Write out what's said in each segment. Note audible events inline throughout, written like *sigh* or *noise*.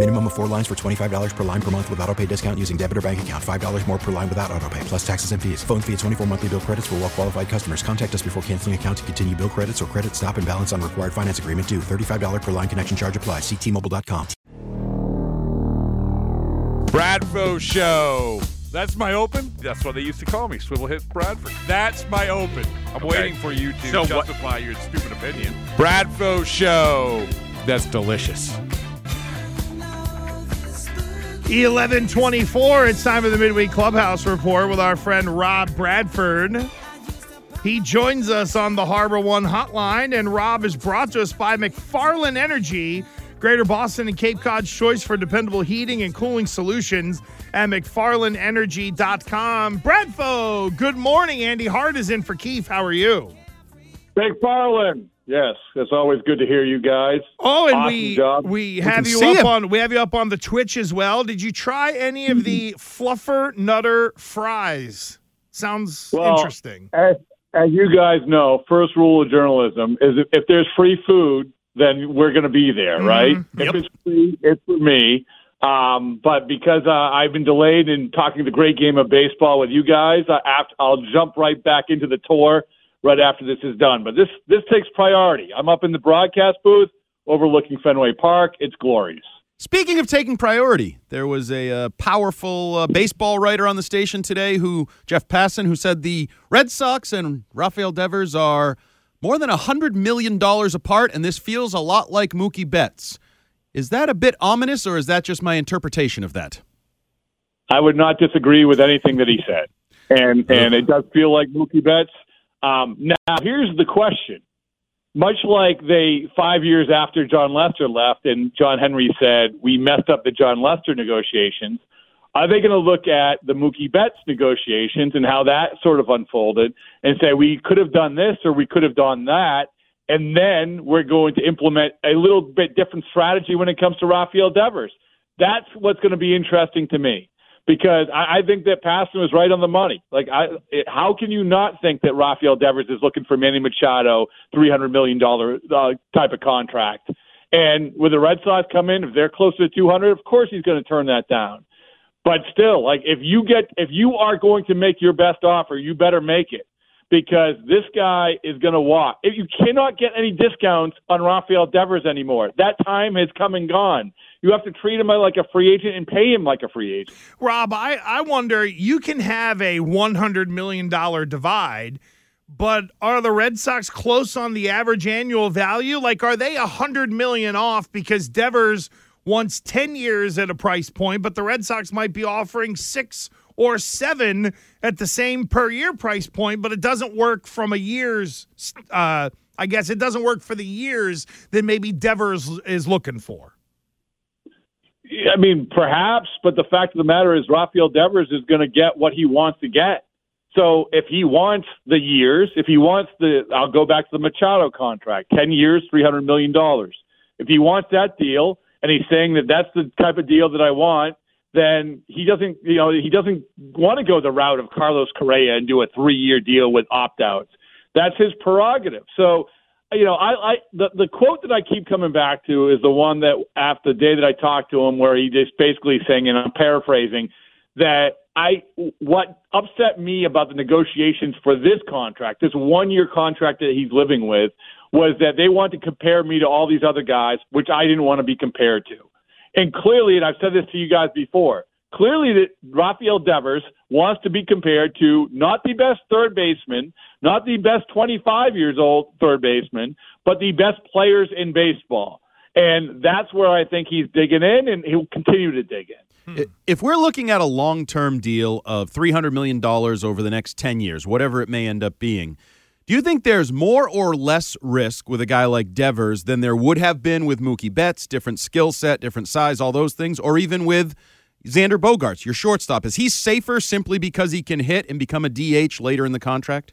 Minimum of four lines for $25 per line per month with auto pay discount using debit or bank account. $5 more per line without auto pay, plus taxes and fees. Phone fee at 24 monthly bill credits for well qualified customers. Contact us before canceling account to continue bill credits or credit stop and balance on required finance agreement due. $35 per line connection charge applies. Ctmobile.com. Bradfo Show. That's my open. That's what they used to call me, Swivel Hit Bradford. That's my open. I'm Okay. waiting for you to So what- justify your stupid opinion. Bradfo Show. That's delicious. 1124. It's time for the Midweek Clubhouse Report with our friend Rob Bradford. He joins us on the HarborOne hotline, and Rob is brought to us by McFarland Energy, Greater Boston and Cape Cod's choice for dependable heating and cooling solutions at McFarlandEnergy.com. Bradfo, good morning. Andy Hart is in for Keefe. How are you? McFarland. Yes, it's always good to hear you guys. Oh, and Awesome we job. we We have can you up him. on we have you up on the Twitch as well. Did you try any of the *laughs* fluffer nutter fries? Sounds Well, interesting. As, as you guys know, first rule of journalism is if, if there's free food, then we're going to be there, Mm-hmm. right? If it's free, it's for me. Um, but because uh, I've been delayed in talking the great game of baseball with you guys, I, I'll jump right back into the tour right after this is done. But this this takes priority. I'm up in the broadcast booth overlooking Fenway Park. It's glorious. Speaking of taking priority, there was a uh, powerful uh, baseball writer on the station today who, Jeff Passan, who said the Red Sox and Rafael Devers are more than $100 million apart, and this feels a lot like Mookie Betts. Is that a bit ominous, or is that just my interpretation of that? I would not disagree with anything that he said, and and it does feel like Mookie Betts. Um, now, here's the question: much like they five years after Jon Lester left, and John Henry said we messed up the Jon Lester negotiations. Are they going to look at the Mookie Betts negotiations and how that sort of unfolded and say we could have done this or we could have done that, and then we're going to implement a little bit different strategy when it comes to Rafael Devers? That's what's going to be interesting to me because I, I think that Passan was right on the money. Like, I, it, how can you not think that Rafael Devers is looking for Manny Machado, three hundred million dollar uh, type of contract? And with the Red Sox come in, if they're closer to two hundred, of course he's going to turn that down. But still, like if you get if you are going to make your best offer, you better make it because this guy is going to walk. If you cannot get any discounts on Rafael Devers anymore, that time has come and gone. You have to treat him like a free agent and pay him like a free agent. Rob, I, I wonder you can have a one hundred million dollar divide, but are the Red Sox close on the average annual value? Like are they a hundred million off because Devers wants ten years at a price point, but the Red Sox might be offering six or seven at the same per year price point, but it doesn't work from a year's uh I guess it doesn't work for the years that maybe Devers is looking for. I mean, perhaps, but the fact of the matter is, Rafael Devers is going to get what he wants to get. So if he wants the years, if he wants the, I'll go back to the Machado contract, ten years, three hundred million dollars. If he wants that deal, and he's saying that that's the type of deal that I want, then he doesn't, you know, he doesn't want to go the route of Carlos Correa and do a three-year deal with opt-outs. That's his prerogative. So you know, I, I the the quote that I keep coming back to is the one that after the day that I talked to him, where he just basically saying, and I'm paraphrasing, that I what upset me about the negotiations for this contract, this one year contract that he's living with, was that they want to compare me to all these other guys, which I didn't want to be compared to. And clearly, and I've said this to you guys before, clearly that Rafael Devers wants to be compared to not the best third baseman, not the best 25 years old third baseman, but the best players in baseball. And that's where I think he's digging in, and he'll continue to dig in. Hmm. If we're looking at a long term deal of $300 million over the next 10 years, whatever it may end up being, do you think there's more or less risk with a guy like Devers than there would have been with Mookie Betts, different skill set, different size, all those things, or even with Xander Bogaerts, your shortstop? Is he safer simply because he can hit and become a DH later in the contract?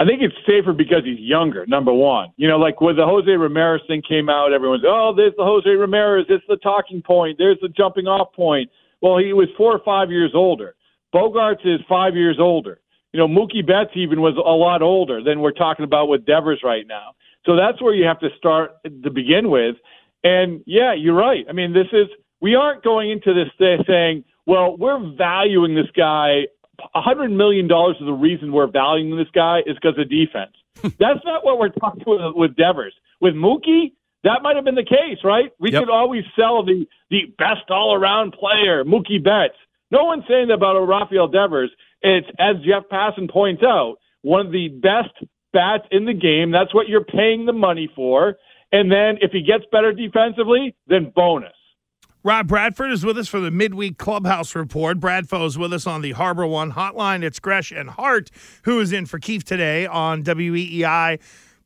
I think it's safer because he's younger, number one. You know, like when the Jose Ramirez thing came out, everyone's, oh, there's the Jose Ramirez. It's the talking point. There's the jumping off point. Well, he was four or five years older. Bogaerts is five years older. You know, Mookie Betts even was a lot older than we're talking about with Devers right now. So that's where you have to start to begin with. And yeah, you're right. I mean, this is, we aren't going into this day saying, well, we're valuing this guy $100 million is the reason we're valuing this guy is because of defense. *laughs* That's not what we're talking with, with Devers. With Mookie, that might have been the case, right? We Yep. could always sell the, the best all around player, Mookie Betts. No one's saying that about Rafael Devers. It's, as Jeff Passan points out, one of the best bats in the game. That's what you're paying the money for. And then if he gets better defensively, then bonus. Rob Bradford is with us for the midweek clubhouse report. Bradfo is with us on the HarborOne hotline. It's Gresh and Hart who is in for Keefe today on WEEI.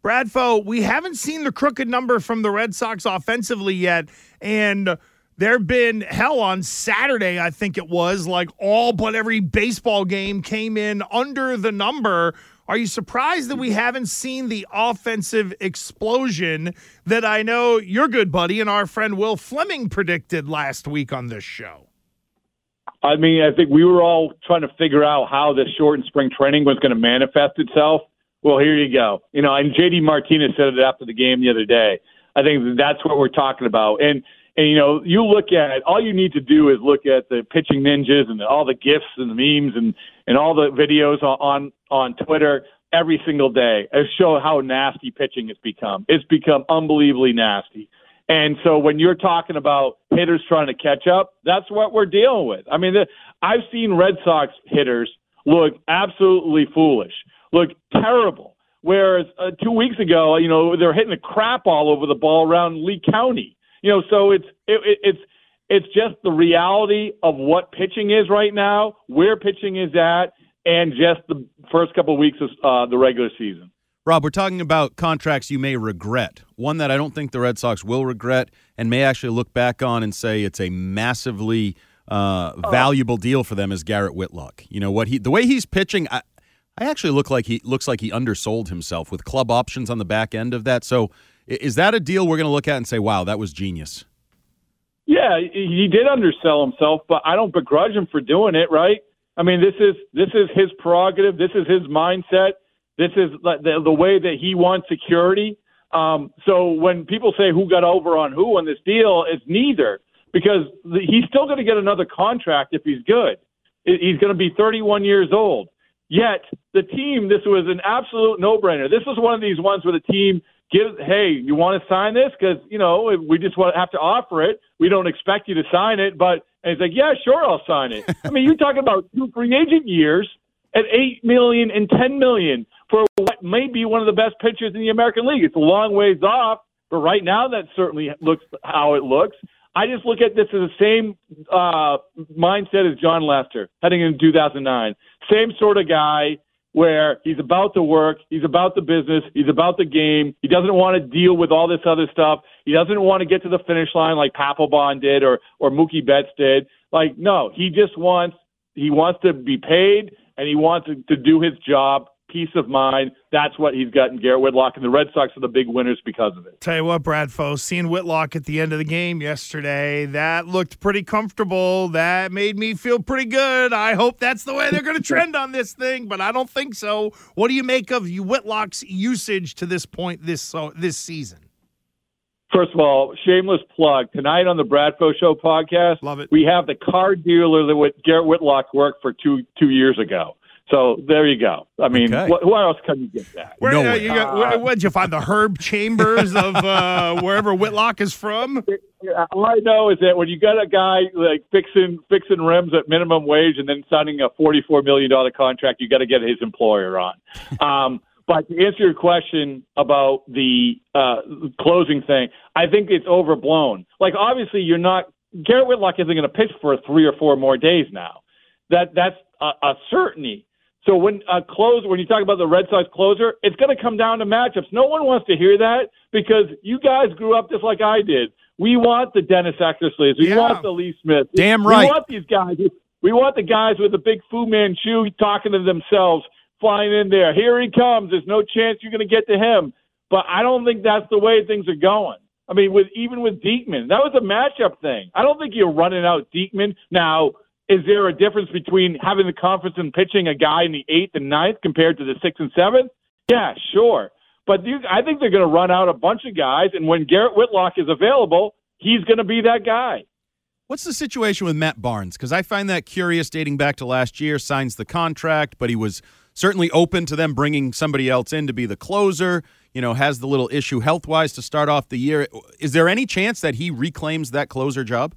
Bradfo, we haven't seen the crooked number from the Red Sox offensively yet, and there been hell on Saturday, I think it was, like all but every baseball game came in under the number. Are you surprised that we haven't seen the offensive explosion that I know your good buddy and our friend Will Fleming predicted last week on this show? I mean, I think we were all trying to figure out how this shortened spring training was going to manifest itself. Well, here you go. You know, and JD Martinez said it after the game the other day. I think that's what we're talking about. And and you know, you look at all you need to do is look at the pitching ninjas and all the gifs and the memes and and all the videos on on, on Twitter every single day and show how nasty pitching has become. It's become unbelievably nasty. And so when you're talking about hitters trying to catch up, that's what we're dealing with. I mean, the, I've seen Red Sox hitters look absolutely foolish, look terrible. Whereas uh, two weeks ago, you know, they're hitting the crap all over the ball around Lee County. You know, so it's it, it, it's it's just the reality of what pitching is right now, where pitching is at, and just the first couple of weeks of uh, the regular season. Rob, we're talking about contracts you may regret. One that I don't think the Red Sox will regret and may actually look back on and say it's a massively uh, valuable deal for them is Garrett Whitlock. You know what he the way he's pitching, I, I actually look like he looks like he undersold himself with club options on the back end of that. So is that a deal we're going to look at and say, wow, that was genius? Yeah, he did undersell himself, but I don't begrudge him for doing it. Right? I mean, this is this is his prerogative. This is his mindset. This is the, the, way that he wants security. Um, so when people say who got over on who on this deal, it's neither because he's still going to get another contract if he's good. He's going to be 31 years old. Yet the team, this was an absolute no-brainer. This was one of these ones where the team gives, hey, you want to sign this? Because you know we just want to have to offer it. We don't expect you to sign it, but and he's like, yeah, sure, I'll sign it. *laughs* I mean, you're talking about two free agent years at eight million and ten million for what may be one of the best pitchers in the American League. It's a long ways off, but right now that certainly looks how it looks. I just look at this as the same uh, mindset as Jon Lester heading into 2009. Same sort of guy where he's about the work, he's about the business, he's about the game. He doesn't want to deal with all this other stuff. He doesn't want to get to the finish line like Papelbon did or or Mookie Betts did. Like no, he just wants he wants to be paid and he wants to, to do his job. Peace of mind. That's what he's gotten Garrett Whitlock, and the Red Sox are the big winners because of it. Tell you what, Brad Bradfo, seeing Whitlock at the end of the game yesterday, that looked pretty comfortable. That made me feel pretty good. I hope that's the way they're going *laughs* to trend on this thing, but I don't think so. What do you make of you Whitlock's usage to this point this so, this season? First of all, shameless plug. Tonight on the Bradfo Show podcast, Love it. we have the car dealer that Garrett Whitlock worked for two two years ago. So there you go. I mean, Okay. wh- where else can you get that? Where, Nowhere. uh, you got, where, where'd you find the Herb Chambers of uh, *laughs* wherever Whitlock is from? Yeah, All I know is that when you got a guy like fixing fixing rims at minimum wage and then signing a forty four million dollar contract, you got to get his employer on. *laughs* Um, But to answer your question about the uh, closing thing, I think it's overblown. Like obviously, you're not Garrett Whitlock isn't going to pitch for three or four more days now. That that's a, a certainty. So when uh, a close, when you talk about the Red Sox closer, it's going to come down to matchups. No one wants to hear that because you guys grew up just like I did. We want the Dennis Eckersleys. We Yeah. want the Lee Smith. Damn right. We want these guys. We want the guys with the big Fu Manchu talking to themselves, flying in there. Here he comes. There's no chance you're going to get to him. But I don't think that's the way things are going. I mean, with even with Diekman, that was a matchup thing. I don't think you're running out Diekman. Now, is there a difference between having the confidence in pitching a guy in the eighth and ninth compared to the sixth and seventh? Yeah, sure. But you, I think they're going to run out a bunch of guys, and when Garrett Whitlock is available, he's going to be that guy. What's the situation with Matt Barnes? Because I find that curious dating back to last year, signs the contract, but he was certainly open to them bringing somebody else in to be the closer, you know, has the little issue health wise to start off the year. Is there any chance that he reclaims that closer job?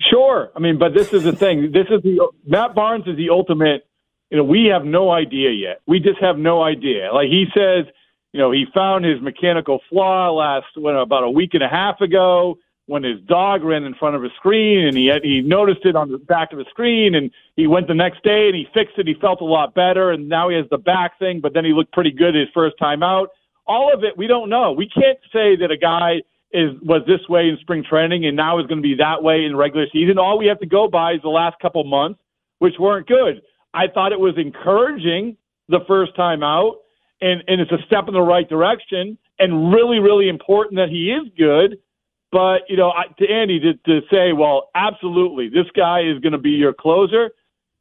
Sure. I mean, but this is the thing. This is the Matt Barnes is the ultimate. You know, we have no idea yet. We just have no idea. Like he says, you know, he found his mechanical flaw last when about a week and a half ago when his dog ran in front of a screen and he had, he noticed it on the back of the screen and he went the next day and he fixed it. He felt a lot better and now he has the back thing, but then he looked pretty good his first time out. All of it, we don't know. We can't say that a guy is was this way in spring training and now is going to be that way in regular season. All we have to go by is the last couple months, which weren't good. I thought it was encouraging the first time out, and and it's a step in the right direction, and really really important that he is good. But you know, I, to Andy to, to say, well, absolutely, this guy is going to be your closer.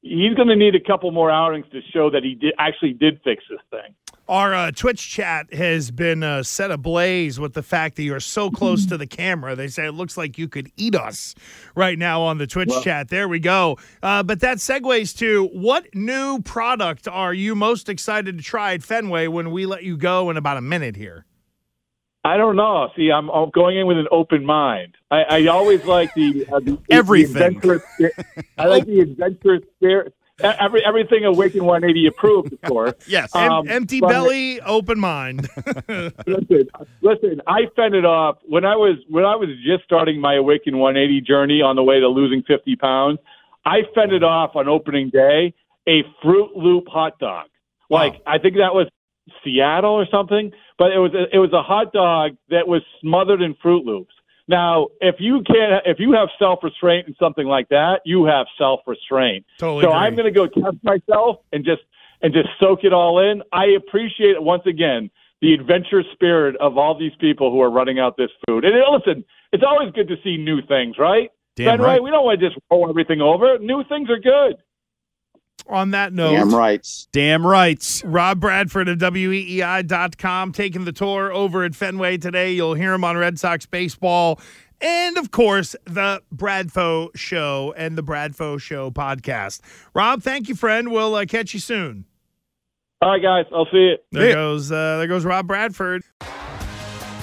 He's going to need a couple more outings to show that he did actually did fix this thing. Our uh, Twitch chat has been uh, set ablaze with the fact that you're so close to *laughs* the camera. They say it looks like you could eat us right now on the Twitch chat. There we go. Uh, but that segues to what new product are you most excited to try at Fenway when we let you go in about a minute here? I don't know. See, I'm, I'm going in with an open mind. I, I always like the, uh, the *laughs* Everything. The adventurous. I like the adventurous spirit. Every everything Awaken 180 approved, of course. *laughs* Yes. Em- Um, empty belly, open mind. *laughs* listen, listen. I fended off when I was when I was just starting my Awaken 180 journey on the way to losing 50 pounds. I fended off on opening day a Froot Loop hot dog. Like I think that was Seattle or something, but it was a, it was a hot dog that was smothered in Froot Loops. Now, if you can't, if you have self restraint and something like that, you have self restraint. Totally So agree. I'm going to go test myself and just and just soak it all in. I appreciate it once again the adventure spirit of all these people who are running out this food. And listen, it's always good to see new things, right? Damn Ben, right. We don't want to just roll everything over. New things are good. On that note, Damn rights. Damn rights. Rob Bradford of WEEI.com taking the tour over at Fenway today. You'll hear him on Red Sox baseball. And of course, the Bradfo Show and the Bradfo Show podcast. Rob, thank you, friend. We'll uh, catch you soon. All right, guys, I'll see you. There Yeah. goes uh, there goes Rob Bradford.